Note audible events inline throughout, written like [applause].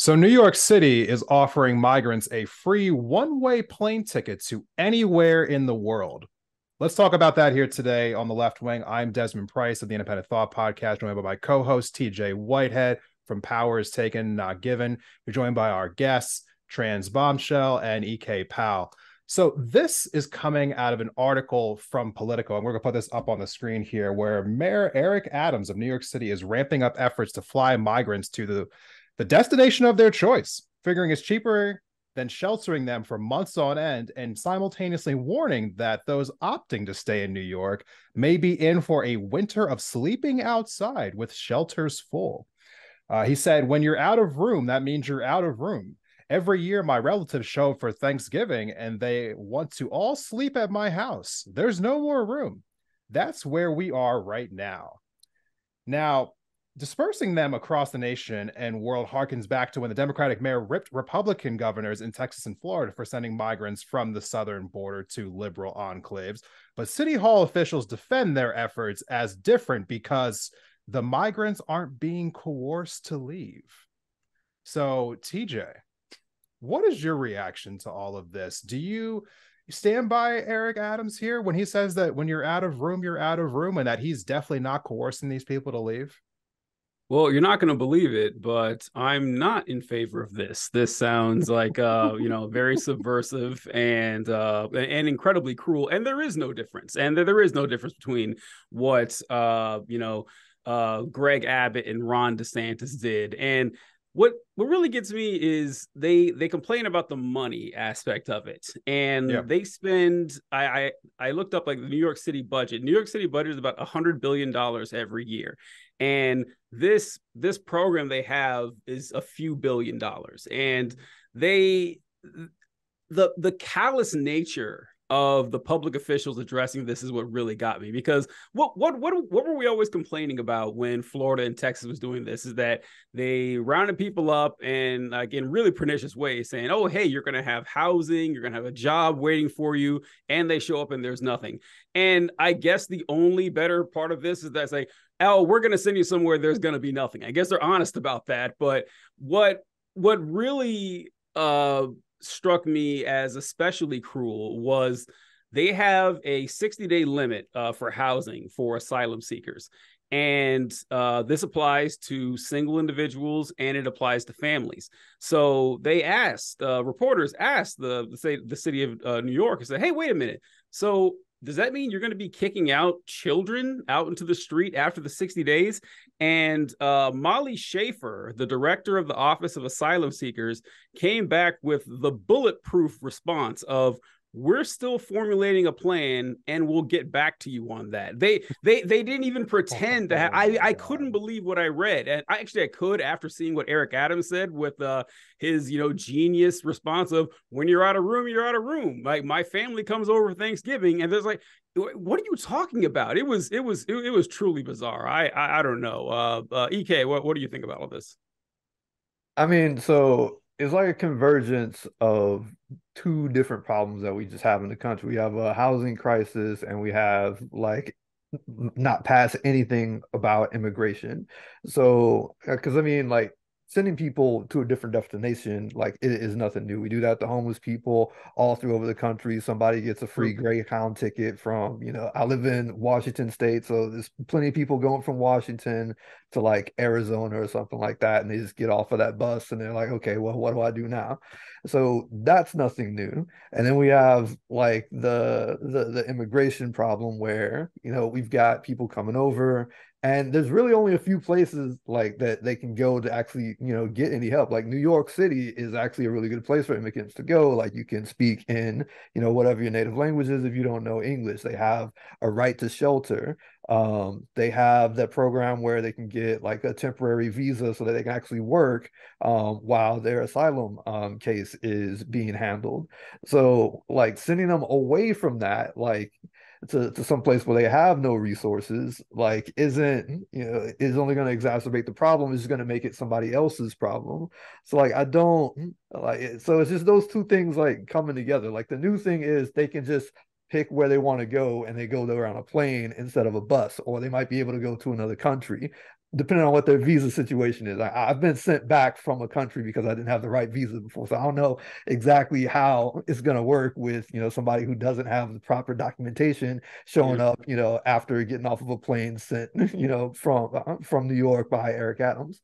So, New York City is offering migrants a free one way plane ticket to anywhere in the world. Let's talk about that here today on the left wing. I'm Desmond Price of the Independent Thought Podcast, joined by my co host, TJ Whitehead from Powers Taken, Not Given. We're joined by our guests, Trans Bombshell and EK Powell. So, this is coming out of an article from Politico, and we're going to put this up on the screen here, where Mayor Eric Adams of New York City is ramping up efforts to fly migrants to the the destination of their choice, figuring it's cheaper than sheltering them for months on end and simultaneously warning that those opting to stay in New York may be in for a winter of sleeping outside with shelters full. Uh, he said, When you're out of room, that means you're out of room. Every year, my relatives show up for Thanksgiving and they want to all sleep at my house. There's no more room. That's where we are right now. Now, dispersing them across the nation and world harkens back to when the Democratic mayor ripped Republican governors in Texas and Florida for sending migrants from the southern border to liberal enclaves. But City Hall officials defend their efforts as different because the migrants aren't being coerced to leave. So, TJ, what is your reaction to all of this? Do you stand by Eric Adams here when he says that when you're out of room, you're out of room, and that he's definitely not coercing these people to leave? Well, you're not going to believe it, but I'm not in favor of this. This sounds like uh, you know, very subversive and uh and incredibly cruel. And there is no difference. And there is no difference between what uh, you know, uh Greg Abbott and Ron DeSantis did. And what what really gets me is they they complain about the money aspect of it. And yeah. they spend I, I i looked up like the new york city budget. New york city budget is about a hundred billion dollars every year. And this this program they have is a few billion dollars. And they the the callous nature of the public officials addressing this is what really got me because what what what what were we always complaining about when Florida and Texas was doing this is that they rounded people up and like in really pernicious ways saying oh hey you're going to have housing you're going to have a job waiting for you and they show up and there's nothing. And I guess the only better part of this is that say oh we're going to send you somewhere there's going to be nothing. I guess they're honest about that but what what really uh struck me as especially cruel was they have a 60 day limit uh, for housing for asylum seekers. And uh, this applies to single individuals and it applies to families. So they asked, uh, reporters asked the, the, the city of uh, New York and said, hey, wait a minute. So does that mean you're going to be kicking out children out into the street after the 60 days? And uh, Molly Schaeffer, the director of the Office of Asylum Seekers, came back with the bulletproof response of we're still formulating a plan and we'll get back to you on that. They they they didn't even [laughs] pretend to have i i couldn't believe what i read. And i actually i could after seeing what eric adams said with uh his you know genius response of when you're out of room you're out of room. Like my family comes over thanksgiving and there's like what are you talking about? It was it was it, it was truly bizarre. I i, I don't know. Uh, uh ek what, what do you think about all this? I mean so it's like a convergence of two different problems that we just have in the country. We have a housing crisis and we have like not pass anything about immigration. So, because uh, I mean, like sending people to a different destination like it is nothing new. We do that to homeless people all through over the country. Somebody gets a free greyhound ticket from you know i live in washington state so there's plenty of people going from washington to like arizona or something like that and they just get off of that bus and they're like okay well what do i do now? So that's nothing new. And then we have like the the, the immigration problem where you know we've got people coming over and there's really only a few places like that they can go to actually you know get any help. Like new york city is actually a really good place for immigrants to go. Like you can speak in you know whatever your native language is if you don't know english. They have a right to shelter. Um, they have that program where they can get like a temporary visa so that they can actually work um, while their asylum um, case is being handled. So like sending them away from that like to, to some place where they have no resources like isn't you know is only going to exacerbate the problem is going to make it somebody else's problem. So like i don't like so it's just those two things like coming together. Like the new thing is they can just pick where they want to go and they go there on a plane instead of a bus or they might be able to go to another country depending on what their visa situation is. I, have been sent back from a country because I didn't have the right visa before, so I don't know exactly how it's going to work with you know somebody who doesn't have the proper documentation showing yeah. up, you know, after getting off of a plane sent, [laughs] you know, from uh, from New York by Eric Adams.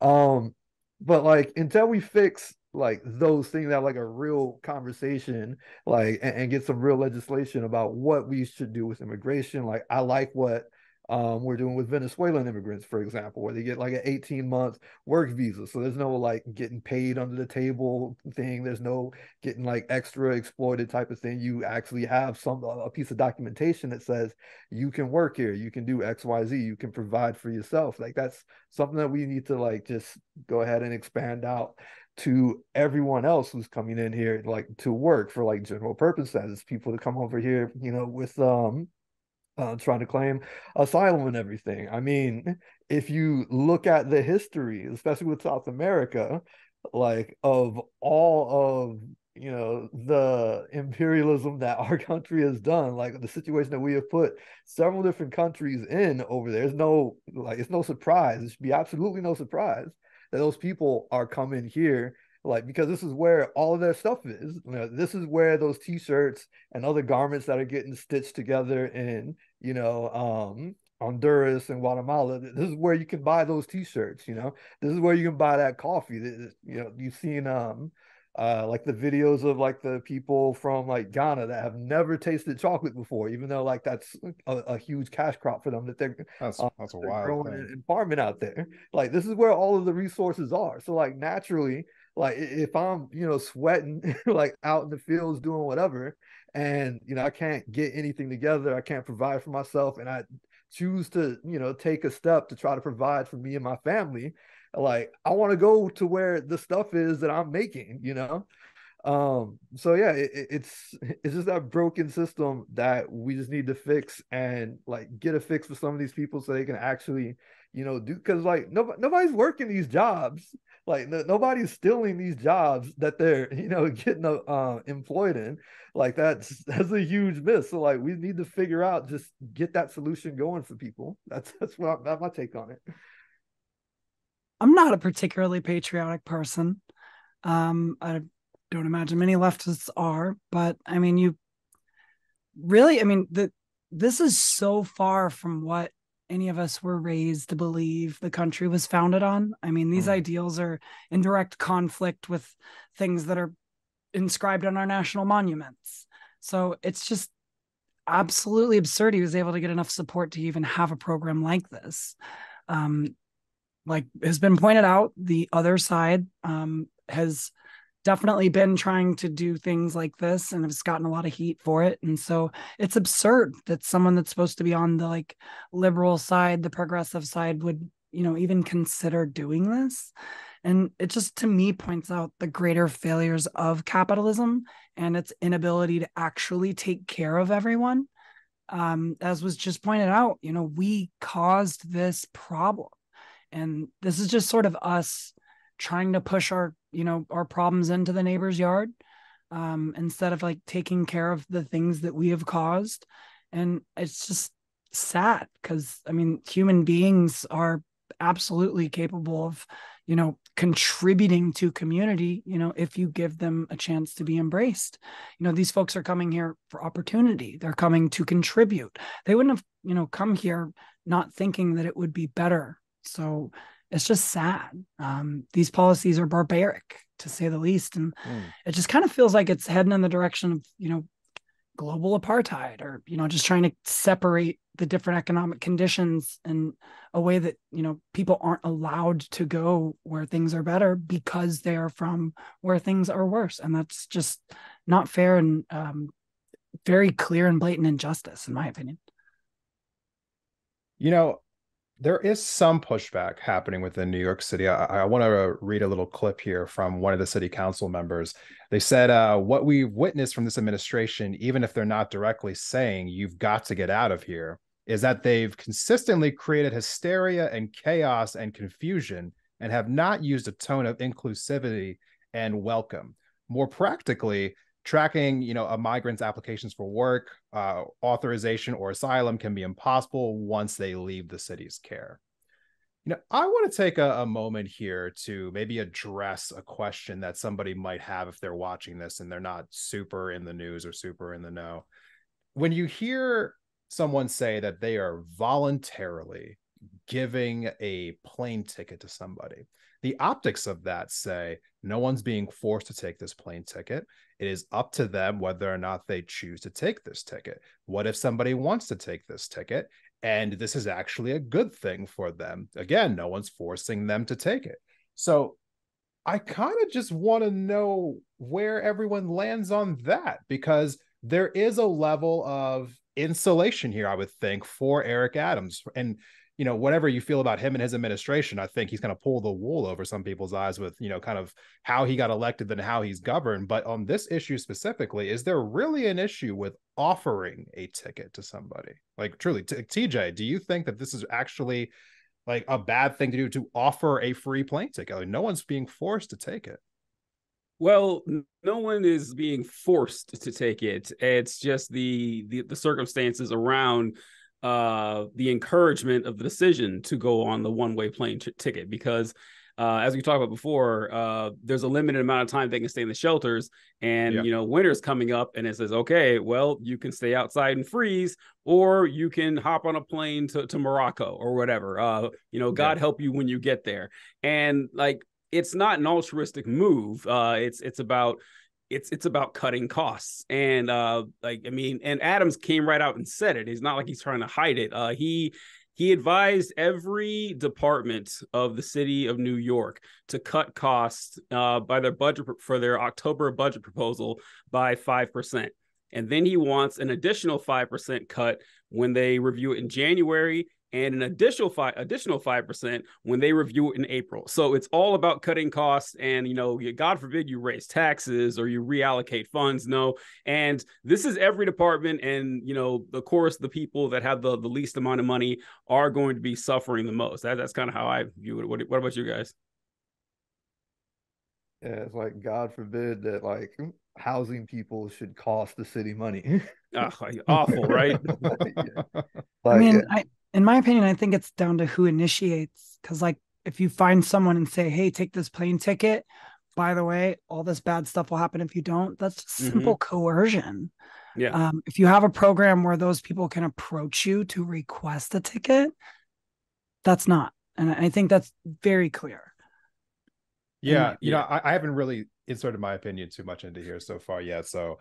Um, but like until we fix like those things have like a real conversation like and, and, get some real legislation about what we should do with immigration like i like what um, we're doing with Venezuelan immigrants, for example, where they get like an 18 month work visa. So there's no like getting paid under the table thing. There's no getting like extra exploited type of thing. You actually have some a piece of documentation that says you can work here, you can do X, Y, Z, you can provide for yourself. Like that's something that we need to like just go ahead and expand out to everyone else who's coming in here like to work for like general purposes people to come over here you know with um uh, trying to claim asylum and everything. I mean, if you look at the history, especially with South America, like of all of you know the imperialism that [laughs] our country has done like the situation that we have put several different countries in over there it's no like it's no surprise it should be absolutely no surprise that those people are coming here like because this is where all of their stuff is you know, this is where those t-shirts and other garments that are getting stitched together in you know um honduras and guatemala this is where you can buy those t-shirts you know this is where you can buy that coffee you know you've seen um uh, like the videos of like the people from like Ghana that have never tasted chocolate before, even though like that's a, a huge cash crop for them that they're that's uh, that's a wild growing thing. and farming out there. Like this is where all of the resources are. So like naturally, like if I'm, you know, sweating [laughs] like out in the fields doing whatever, and you know, I can't get anything together, I can't provide for myself, and I choose to, you know, take a step to try to provide for me and my family, like I want to go to where the stuff is that I'm making, you know. Um, so yeah, it, it's it's just that broken system that we just need to fix and like get a fix for some of these people so they can actually, you know, do because like nobody nobody's working these jobs like no, nobody's stealing these jobs that they're [laughs] you know getting uh, employed in. Like that's [laughs] that's a huge miss. So like we need to figure out just get that solution going for people. [laughs] That's that's what I, that's my take on it. I'm not a particularly patriotic person. Um, I don't imagine many leftists are, but I mean, you really, I mean, the this is so far from what any of us were raised to believe the country was founded on. I mean, these mm. ideals are in direct conflict with things that are inscribed on our national monuments. So it's just absolutely absurd he was able to get enough support to even have a program like this. Um, like has been pointed out, the other side um, has definitely been trying to do things like this and has gotten a lot of heat for it. And so it's absurd that someone that's supposed to be on the like liberal side, the progressive side would, you know, even consider doing this. And it just to me points out the greater failures of capitalism and its inability to actually take care of everyone. Um, as was just pointed out, you know, we caused this problem. And this is just sort of us trying to push our you know our problems into the neighbor's yard um, instead of like taking care of the things that we have caused. And it's just sad because i mean human beings are absolutely capable of you know contributing to community you know if you give them a chance to be embraced. You know these folks are coming here for opportunity. They're coming to contribute. They wouldn't have you know come here not thinking that it would be better. So it's just sad. Um, these policies are barbaric to say the least, and mm. it just kind of feels like it's heading in the direction of you know global apartheid, or you know just trying to separate the different economic conditions in a way that you know people aren't allowed to go where things are better because they are from where things are worse, and that's just not fair and um, very clear and blatant injustice, in my opinion. You know, there is some pushback happening within New York City. I, I want to read a little clip here from one of the city council members. They said, uh, What we've witnessed from this administration, even if they're not directly saying you've got to get out of here, is that they've consistently created hysteria and chaos and confusion and have not used a tone of inclusivity and welcome. More practically, tracking you know a migrant's applications for work uh, authorization or asylum can be impossible once they leave the city's care You know, I want to take a, a, moment here to maybe address a question that somebody might have if they're watching this and they're not super in the news or super in the know. When you hear someone say that they are voluntarily giving a plane ticket to somebody, the optics of that say no one's being forced to take this plane ticket. It is up to them whether or not they choose to take this ticket. What if somebody wants to take this ticket and this is actually a good thing for them. Again, no one's forcing them to take it. So I kind of just want to know where everyone lands on that because there is a level of insulation here, I would think, for Eric Adams. And you know, whatever you feel about him and his administration, I think he's going to pull the wool over some people's eyes with, you know, kind of how he got elected and how he's governed. But on this issue specifically, is there really an issue with offering a ticket to somebody? Like, truly, t- TJ, do you think that this is actually like a bad thing to do to offer a free plane ticket? Like, no one's being forced to take it. Well, no one is being forced to take it. It's just the the, the circumstances around uh, the encouragement of the decision to go on the one way plane t- ticket because. Uh, as we talked about before, uh, there's a limited amount of time they can stay in the shelters, and yeah. you know winter's coming up, and it says, okay, well, you can stay outside and freeze, or you can hop on a plane to, to Morocco or whatever. Uh, you know, God yeah. help you when you get there, and like it's not an altruistic move. Uh, it's it's about it's it's about cutting costs. And uh like i mean and adams came right out and said it. It's not like he's trying to hide it. Uh he he advised every department of the city of New York to cut costs uh, by their budget for their October budget proposal by 5%. And then he wants an additional 5% cut when they review it in January and an additional five additional five percent when they review it in April. So it's all about cutting costs, and you know, God forbid you raise taxes or you reallocate funds. No, and this is every department, and you know, of course, the people that have the the least amount of money are going to be suffering the most. That, that's kind of how I view it. What, what about you guys? Yeah, it's like God forbid that like housing people should cost the city money. oh, [laughs] awful, right? [laughs] yeah. like, I mean, I in my opinion, I think it's down to who initiates. Because, like, if you find someone and say, "Hey, take this plane ticket," by the way, all this bad stuff will happen if you don't. That's mm-hmm. simple coercion. Yeah. Um, if you have a program where those people can approach you to request a ticket, that's not. And I think that's very clear. Yeah, you know, I, I haven't really inserted my opinion too much into here so far yet. So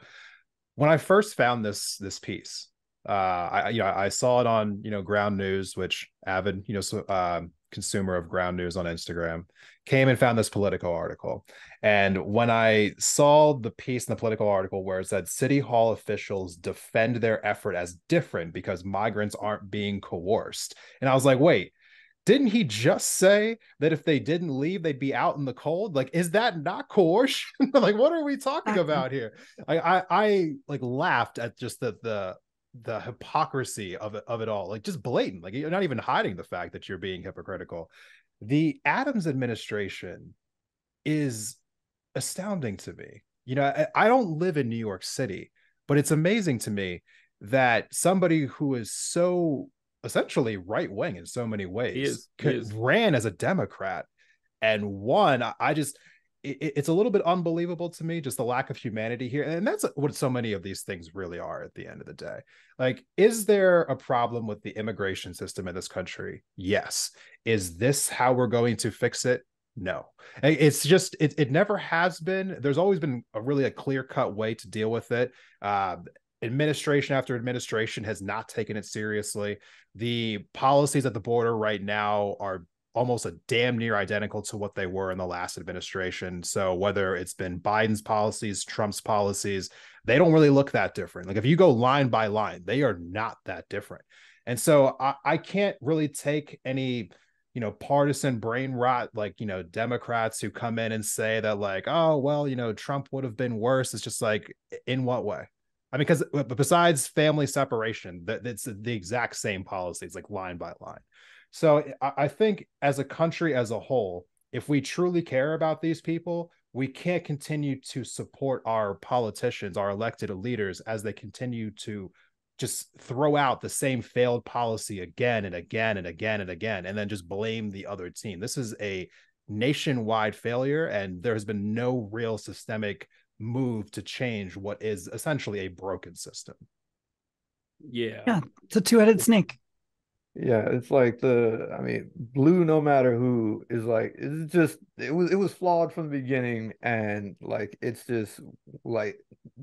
when I first found this this piece, uh, I you know I saw it on you know Ground News, which avid you know so, um, consumer of Ground News on Instagram came and found this Politico article. And when I saw the piece in the Politico article where it said City Hall officials defend their effort as different because migrants aren't being coerced, and I was like, wait. Didn't he just say that if they didn't leave, they'd be out in the cold? Like, is that not coercion? [laughs] like, what are we talking about here? I, I, I like laughed at just the the the hypocrisy of it of it all like just blatant like you're not even hiding the fact that you're being hypocritical. The adams administration is astounding to me. You know I, I don't live in new york city but it's amazing to me that somebody who is so essentially right wing in so many ways he is, he is. ran as a democrat and won. I just it, it's a little bit unbelievable to me just the lack of humanity here and that's what so many of these things really are at the end of the day. Like is there a problem with the immigration system in this country? Yes. Is this how we're going to fix it? No. It's just it, it never has been. There's always been a really a clear cut way to deal with it. Uh, administration after administration has not taken it seriously. The policies at the border right now are almost a damn near identical to what they were in the last administration. So whether it's been Biden's policies, Trump's policies, they don't really look that different. Like if you go line by line, they are not that different. And so I, I can't really take any you know partisan brain rot like you know democrats who come in and say that like oh well you know trump would have been worse it's just like in what way i mean because uh, besides family separation that it's the exact same policies like line by line so I think as a country as a whole, if we truly care about these people, we can't continue to support our politicians, our elected leaders, as they continue to just throw out the same failed policy again and again and again and again and then just blame the other team. This is a nationwide failure and there has been no real systemic move to change what is essentially a broken system. Yeah. Yeah, it's a two-headed snake. Yeah, it's like the I mean, blue no matter who is like it's just it was it was flawed from the beginning and like it's just like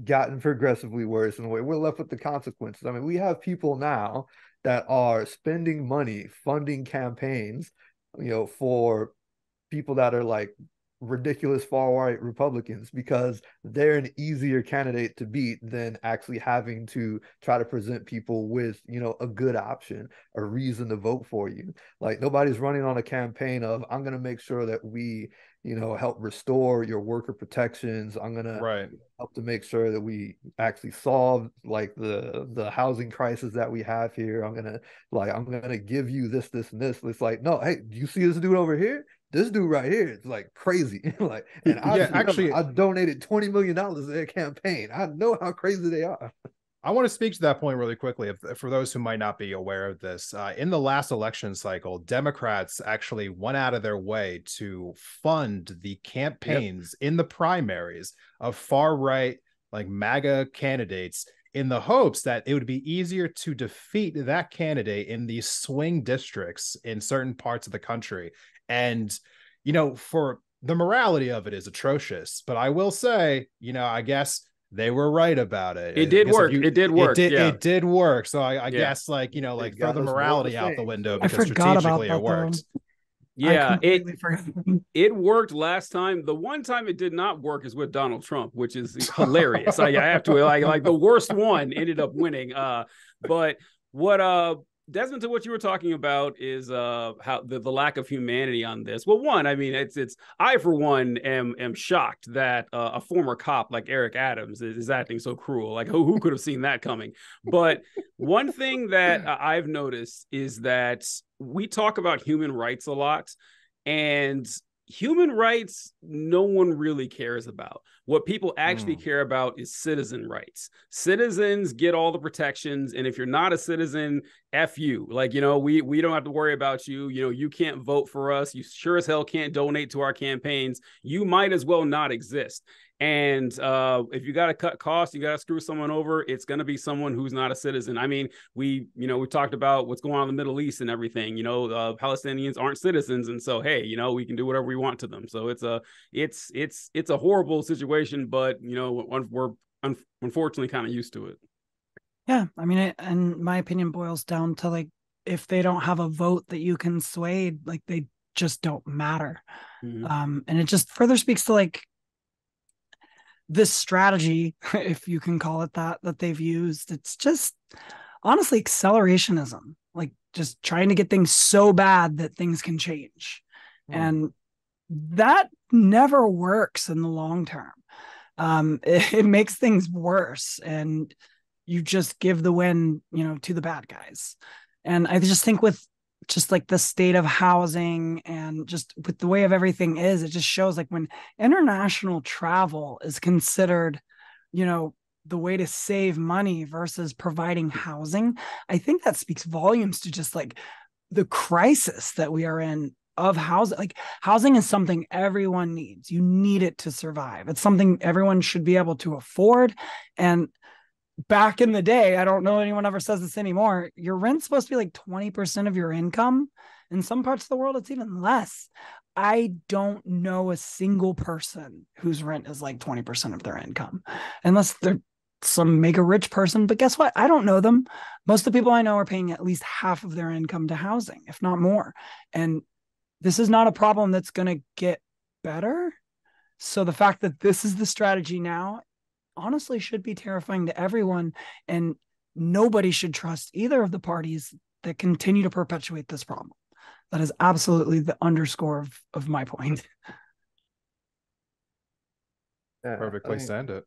gotten progressively worse in the way we're left with the consequences. I mean, we have people now that are spending money funding campaigns, you know, for people that are like ridiculous far right Republicans because they're an easier candidate to beat than actually having to try to present people with, you know, a good option, a reason to vote for you. Like nobody's running on a campaign of I'm going to make sure that we, you know, help restore your worker protections. I'm going right. to help to make sure that we actually solve like the the housing crisis that we have here. I'm going to like I'm going to give you this this and this. It's like, "No, hey, do you see this dude over here? This dude right here is like crazy. [laughs] like, and I yeah, actually, I donated twenty million dollars to their campaign. I know how crazy they are. [laughs] I want to speak to that point really quickly. If, for those who might not be aware of this, uh, in the last election cycle, Democrats actually went out of their way to fund the campaigns yep. in the primaries of far right, like MAGA candidates, in the hopes that it would be easier to defeat that candidate in these swing districts in certain parts of the country and, you know, for the morality of it is atrocious. But I will say, you know, I guess they were right about it. It did work. You, it did work. It did, yeah. it did work. So I, I yeah. guess like, you know, like throw the morality out the window because strategically it worked. Though. Yeah, it it worked last time. The one time it did not work is with Donald Trump, which is hilarious. I, I have to like like the worst one ended up winning. Uh, but what uh Desmond, to what you were talking about is uh how the, the lack of humanity on this. Well, one, I mean, it's it's I for one am am shocked that uh, a former cop like Eric Adams is, is, acting so cruel. Like who who could have seen that coming? But one thing that [laughs] uh, I've noticed is that we talk about human rights a lot, and human rights no one really cares about what people actually mm. care about is citizen rights citizens get all the protections and if you're not a citizen f you like you know we we don't have to worry about you you know you can't vote for us you sure as hell can't donate to our campaigns you might as well not exist and uh, if you got to cut costs, you got to screw someone over. It's going to be someone who's not a citizen. I mean, we, you know, we talked about what's going on in the Middle East and everything. You know, uh, Palestinians aren't citizens, and so hey, you know, we can do whatever we want to them. So it's a, it's, it's, it's a horrible situation, but you know, we're un- unfortunately kind of used to it. Yeah, I mean, it, and my opinion boils down to like if they don't have a vote that you can sway, like they just don't matter. Mm-hmm. Um, and it just further speaks to like this strategy, [laughs] if you can call it that, that they've used, it's just honestly accelerationism, like just trying to get things so bad that things can change. Mm. And that never works in the long term. Um, [laughs] it, it makes things worse and you just give the win, you know, to the bad guys. And I just think with just like the state of housing and just with the way of everything is it just shows like when international travel is considered you know the way to save money versus providing housing i think that speaks volumes to just like the crisis that we are in of housing like housing is something everyone needs you need it to survive it's something everyone should be able to afford and back in the day, I don't know anyone ever says this anymore. Your rent's supposed to be like 20% of your income. In some parts of the world, it's even less. I don't know a single person whose rent is like 20% of their income, unless they're some mega rich person. But guess what? I don't know them. Most of the people I know are paying at least half of their income to housing, if not more. And this is not a problem that's going to get better. So the fact that this is the strategy now honestly should be terrifying to everyone. And nobody should trust either of the parties that continue to perpetuate this problem. That is absolutely the underscore of, of my point. [laughs] Yeah, Perfect place to end it.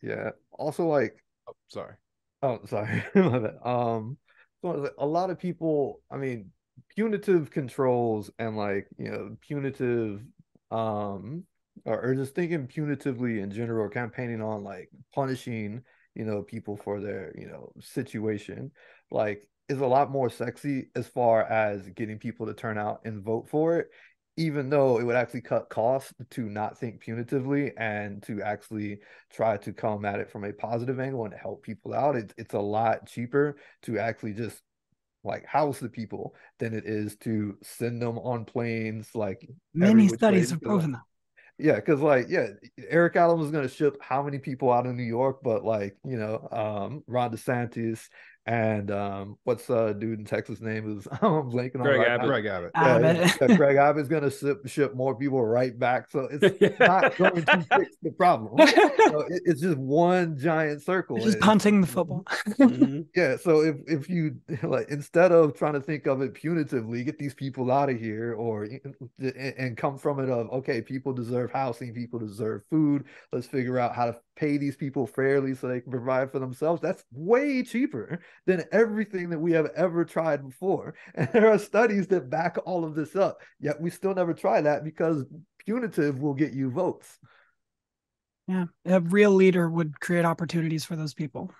Yeah. Also, like, oh, sorry. Oh, sorry. [laughs] um, so a lot of people, I mean, punitive controls and like, you know, punitive um or, or just thinking punitively in general, campaigning on like punishing you know, people for their, you know, situation, like is a lot more sexy as far as getting people to turn out and vote for it, even though it would actually cut costs to not think punitively and to actually try to come at it from a positive angle and help people out. It's it's a lot cheaper to actually just like house the people than it is to send them on planes like many studies have proven that. Yeah, because like, yeah, Eric Adams is going to ship how many people out of New York, but like, you know, um, Ron DeSantis and um, what's uh dude in Texas name is [laughs] I'm blanking on Greg right Abbott. now. Greg Abbott. Yeah, Abbott. yeah, [laughs] Greg Abbott's going to ship, ship more people right back, so it's [laughs] not going to fix the problem. So it- it's just one giant circle. They're just and- punting the football. Mhm. yeah, so if if you like instead of trying to think of it punitively, get these people out of here, or and and come from it of okay, people deserve housing, people deserve food. Let's figure out how to pay these people fairly so they can provide for themselves. That's way cheaper than everything that we have ever tried before. [laughs] And there are studies that back all of this up. Yet we still never try that because punitive will get you votes. Yeah, a real leader would create opportunities for those people.